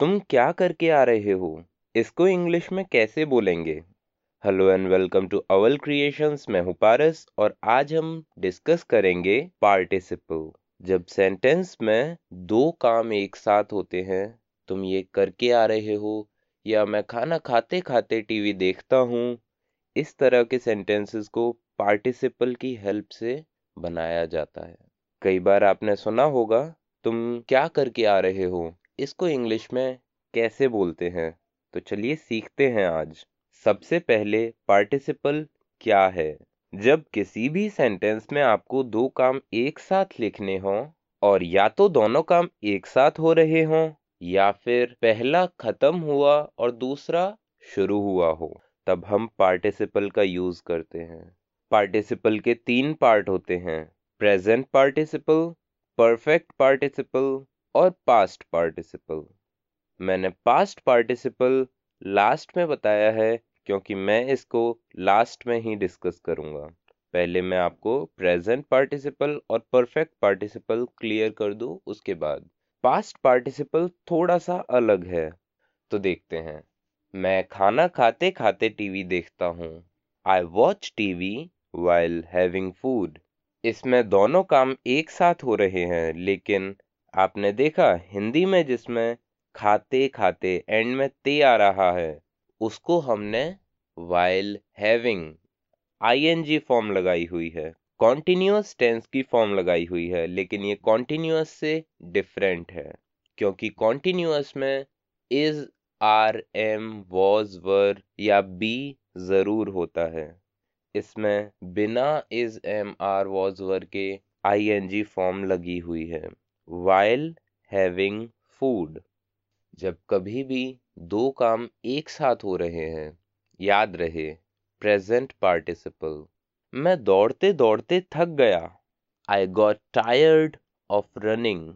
तुम क्या करके आ रहे हो? इसको इंग्लिश में कैसे बोलेंगे? Hello and welcome to Awal Creations मैं हूँ पारस और आज हम डिस्कस करेंगे पार्टिसिपल जब सेंटेंस में दो काम एक साथ होते हैं, तुम ये करके आ रहे हो या मैं खाना खाते खाते टीवी देखता हूँ, इस तरह के सेंटेंसेस को पार्टिसिपल की हेल्प से बनाया जाता है। कई बार आपने सुना होगा, तुम क्या करके आ रहे हो? इसको इंग्लिश में कैसे बोलते हैं? तो चलिए सीखते हैं आज। सबसे पहले पार्टिसिपल क्या है? जब किसी भी सेंटेंस में आपको दो काम एक साथ लिखने हों और या तो दोनों काम एक साथ हो रहे हों, या फिर पहला खत्म हुआ और दूसरा शुरू हुआ हो, तब हम पार्टिसिपल का यूज़ करते हैं। पार्टिसिपल के तीन पार्ट होते हैं। प्रेजेंट पार्टिसिपल परफेक्ट पार्टिसिपल और पास्ट पार्टिसिपल मैंने पास्ट पार्टिसिपल लास्ट में बताया है, क्योंकि मैं इसको लास्ट में ही डिस्कस करूँगा। पहले मैं आपको प्रेजेंट पार्टिसिपल और परफेक्ट पार्टिसिपल क्लियर कर दूँ, उसके बाद पास्ट पार्टिसिपल थोड़ा सा अलग है। तो देखते हैं। मैं खाना खाते खाते टीवी देखता हूँ। I watch TV while having food इसमें दोनों काम एक साथ हो रहे हैं, लेकिन आपने देखा, हिंदी में जिसमें खाते खाते एंड में ते आ रहा है, उसको हमने वाइल हैविंग आईएनजी फॉर्म लगाई हुई है। कॉन्टिन्यूस टेंस की फॉर्म लगाई हुई है, लेकिन ये कॉन्टिन्यूस से डिफरेंट है, क्योंकि कॉन्टिन्यूस में is are am was were या बी ज़रूर होता है। इसमें बिना is am are was were के आईएनजी फॉर्म लगी हुई है। वाइल हैविंग फ़ूड जब कभी भी दो काम एक साथ हो रहे हैं, याद रहे प्रेजेंट पार्टिसिपल मैं दौड़ते दौड़ते थक गया। I got tired of running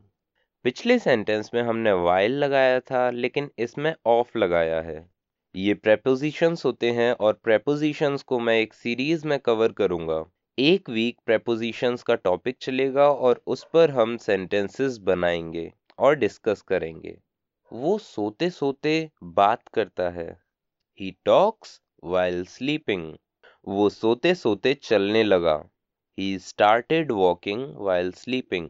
पिछले सेंटेंस में हमने वाइल लगाया था, लेकिन इसमें ऑफ़ लगाया है। ये प्रेपोजिशंस होते हैं और प्रेपोजिशंस को मैं एक सीरीज़ में कवर करूँगा। एक वीक प्रेपोजिशंस का टॉपिक चलेगा और उस पर हम सेंटेंसेस बनाएँगे और डिस्कस करेंगे। वो सोते सोते बात करता है। ही टॉक्स वाइल स्लीपिंग वो सोते सोते चलने लगा। He started walking while sleeping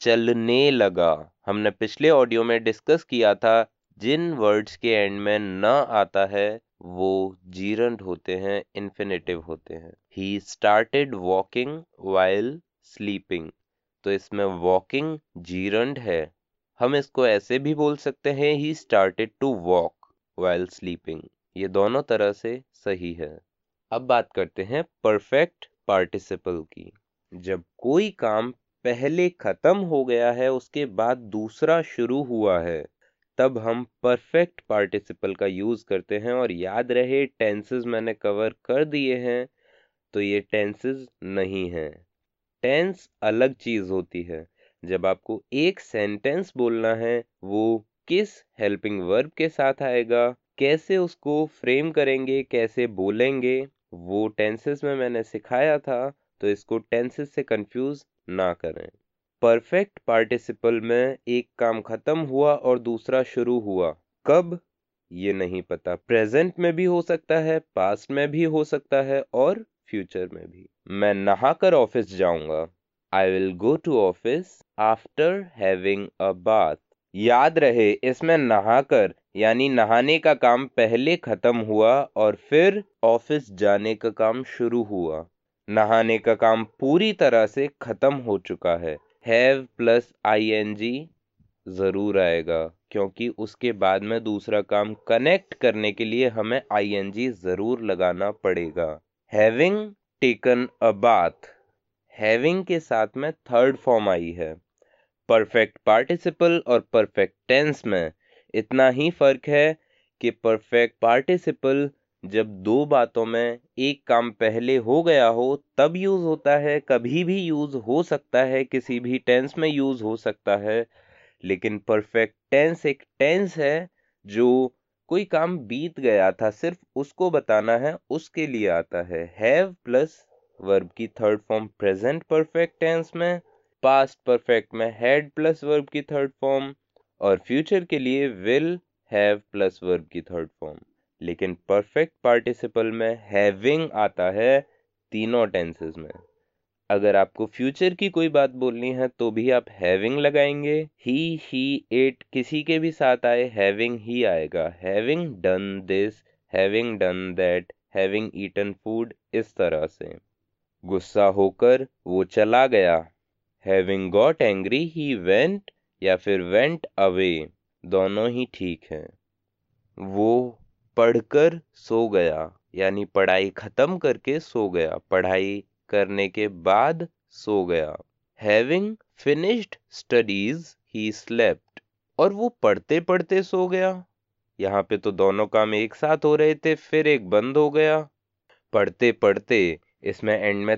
चलने लगा। हमने पिछले ऑडियो में डिस्कस किया था, जिन वर्ड्स के एंड में न आता है वो जीरंड होते हैं इन्फिनेटिव होते हैं। He started walking while sleeping तो इसमें वॉकिंग जीरंड है। हम इसको ऐसे भी बोल सकते हैं he started to walk while sleeping ये दोनों तरह से सही है। अब बात करते हैं परफेक्ट पार्टिसिपल की। जब कोई काम पहले खत्म हो गया है, उसके बाद दूसरा शुरू हुआ है तब हम परफेक्ट पार्टिसिपल का यूज़ करते हैं और याद रहे टेंसेस मैंने कवर कर दिए हैं तो ये टेंसेस नहीं हैं। टेंस अलग चीज़ होती है। जब आपको एक सेंटेंस बोलना है, वो किस हेल्पिंग वर्ब के साथ आएगा, कैसे उसको फ्रेम करेंगे, कैसे बोलेंगे, वो टेंसेस में मैंने सिखाया था तो इसको टेंसेस से कंफ्यूज ना करें। परफेक्ट पार्टिसिपल में एक काम खत्म हुआ और दूसरा शुरू हुआ। कब? ये नहीं पता। प्रेजेंट में भी हो सकता है, पास्ट में भी हो सकता है और फ्यूचर में भी। मैं नहाकर ऑफ़िस जाऊँगा। I will go to office after having a bath याद रहे, इसमें नहाकर, यानी नहाने का काम पहले खत्म हुआ और फिर ऑफ़िस जाने का काम शुरू हुआ। नहाने का काम पूरी तरह से खत्म हो चुका है। Have plus I N G ज़रूर आएगा, क्योंकि उसके बाद में दूसरा काम कनेक्ट करने के लिए हमें आई एन जी ज़रूर लगाना पड़ेगा। Having taken a bath having के साथ में थर्ड फॉर्म आई है। परफेक्ट पार्टिसिपल और परफेक्ट टेंस में इतना ही फ़र्क है कि परफेक्ट पार्टिसिपल जब दो बातों में एक काम पहले हो गया हो, तब यूज़ होता है, कभी भी यूज़ हो सकता है, किसी भी टेंस में यूज़ हो सकता है। लेकिन परफेक्ट टेंस एक टेंस है, जो कोई काम बीत गया था, सिर्फ़ उसको बताना है, उसके लिए आता है। हैव प्लस वर्ब की third form present perfect tense में पास्ट परफेक्ट में हैड प्लस वर्ब की थर्ड फॉर्म और फ्यूचर के लिए विल हैव प्लस वर्ब की थर्ड फॉर्म लेकिन परफेक्ट पार्टिसिपल में हैविंग आता है तीनों टेंसेस में। अगर आपको फ्यूचर की कोई बात बोलनी है तो भी आप हैविंग लगाएँगे। ही ही इट किसी के भी साथ आए हैविंग ही आएगा। Having done this having done that having eaten food इस तरह से। गुस्सा होकर वो चला गया। Having got angry he went या फिर वेंट अवे दोनों ही ठीक हैं। वो पढ़कर सो गया, यानी पढ़ाई खत्म करके सो गया, पढ़ाई करने के बाद सो गया। Having finished studies he slept और वो पढ़ते पढ़ते सो गया। यहाँ पे तो दोनों काम एक साथ हो रहे थे, फिर एक बंद हो गया। पढ़ते पढ़ते इसमें एंड में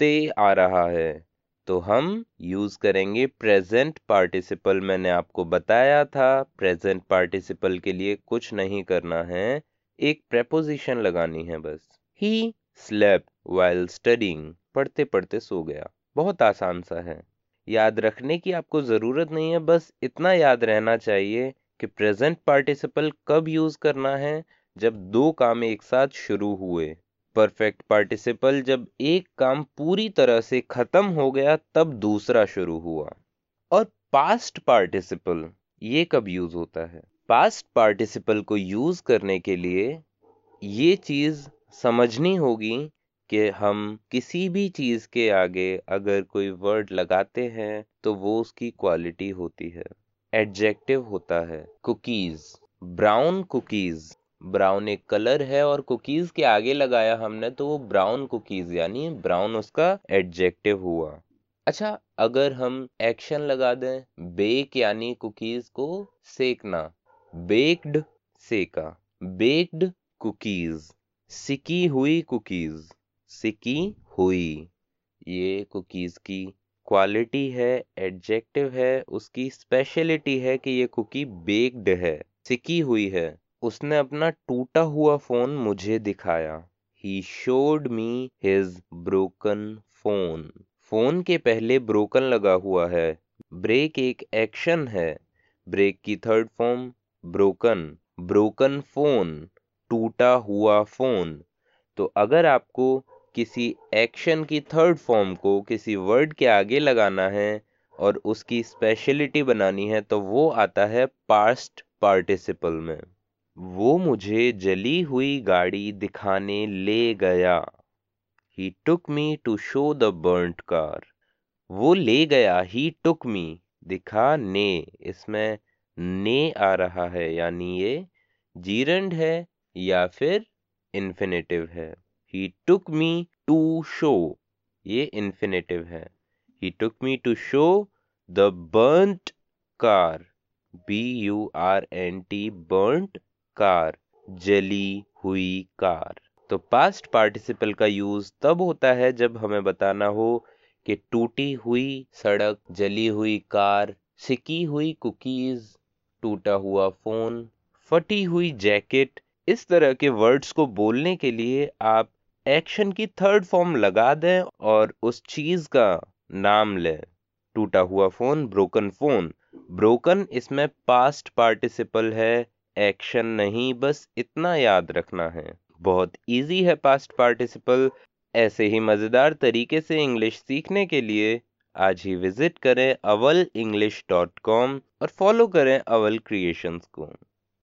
ते आ रहा है। तो हम यूज़ करेंगे प्रेजेंट पार्टिसिपल मैंने आपको बताया था। प्रेजेंट पार्टिसिपल के लिए कुछ नहीं करना है, एक प्रेपोजिशन लगानी है बस। ही स्लेप वाइल स्टडिंग पढ़ते पढ़ते सो गया। बहुत आसान सा है। याद रखने की आपको ज़रूरत नहीं है, बस इतना याद रहना चाहिए कि प्रेजेंट पार्टिसिपल कब यूज़ करना है, जब दो काम एक साथ शुरू हुए। परफेक्ट पार्टिसिपल जब एक काम पूरी तरह से खत्म हो गया, तब दूसरा शुरू हुआ। और पास्ट पार्टिसिपल ये कब यूज़ होता है? पास्ट पार्टिसिपल को यूज़ करने के लिए ये चीज़ समझनी होगी कि हम किसी भी चीज़ के आगे अगर कोई वर्ड लगाते हैं तो वो उसकी क्वालिटी होती है। एडजेक्टिव होता है। कुकीज ब्राउन कुकीज ब्राउन एक कलर है और कुकीज के आगे लगाया हमने तो वो ब्राउन कुकीज, यानी ब्राउन उसका एडजेक्टिव हुआ। अच्छा अगर हम एक्शन लगा दें, बेक यानी कुकीज को सेकना। बेक्ड, सेका। Baked cookies. सिकी हुई कुकीज। सिकी हुई। ये कुकीज़ की क्वालिटी है, एडजेक्टिव है, उसकी स्पेशलिटी है कि ये कुकी बेक्ड है। सिकी हुई है। उसने अपना टूटा हुआ फ़ोन मुझे दिखाया। He showed me his broken phone phone के पहले ब्रोकन लगा हुआ है। ब्रेक एक एक्शन है। ब्रेक की third form broken broken phone टूटा हुआ फ़ोन तो अगर आपको किसी एक्शन की थर्ड फॉर्म को किसी वर्ड के आगे लगाना है और उसकी स्पेशलिटी बनानी है तो वो आता है पास्ट पार्टिसिपल में। वो मुझे जली हुई गाड़ी दिखाने ले गया। He took me to show the burnt car वो ले गया ही टुक मी दिखा ने इसमें ने आ रहा है, यानी ये जीरंड है या फिर इन्फिनेटिव है। He took me to show ये इन्फिनेटिव है। He took me to show the burnt car B U R N T burnt car, जली हुई कार। तो पास्ट पार्टिसिपल का यूज़ तब होता है जब हमें बताना हो कि टूटी हुई सड़क, जली हुई कार, सिकी हुई कुकीज टूटा हुआ फ़ोन फटी हुई जैकेट इस तरह के वर्ड्स को बोलने के लिए आप एक्शन की थर्ड फॉर्म लगा दें और उस चीज़ का नाम लें। टूटा हुआ फ़ोन ब्रोकन फ़ोन ब्रोकन इसमें पास्ट पार्टिसिपल है। एक्शन नहीं, बस इतना याद रखना है। बहुत इजी है पास्ट पार्टिसिपल ऐसे ही मज़ेदार तरीके से इंग्लिश सीखने के लिए, आज ही विज़िट करें अवल इंग्लिश डॉट कॉम और फॉलो करें अवल क्रिएशंस को।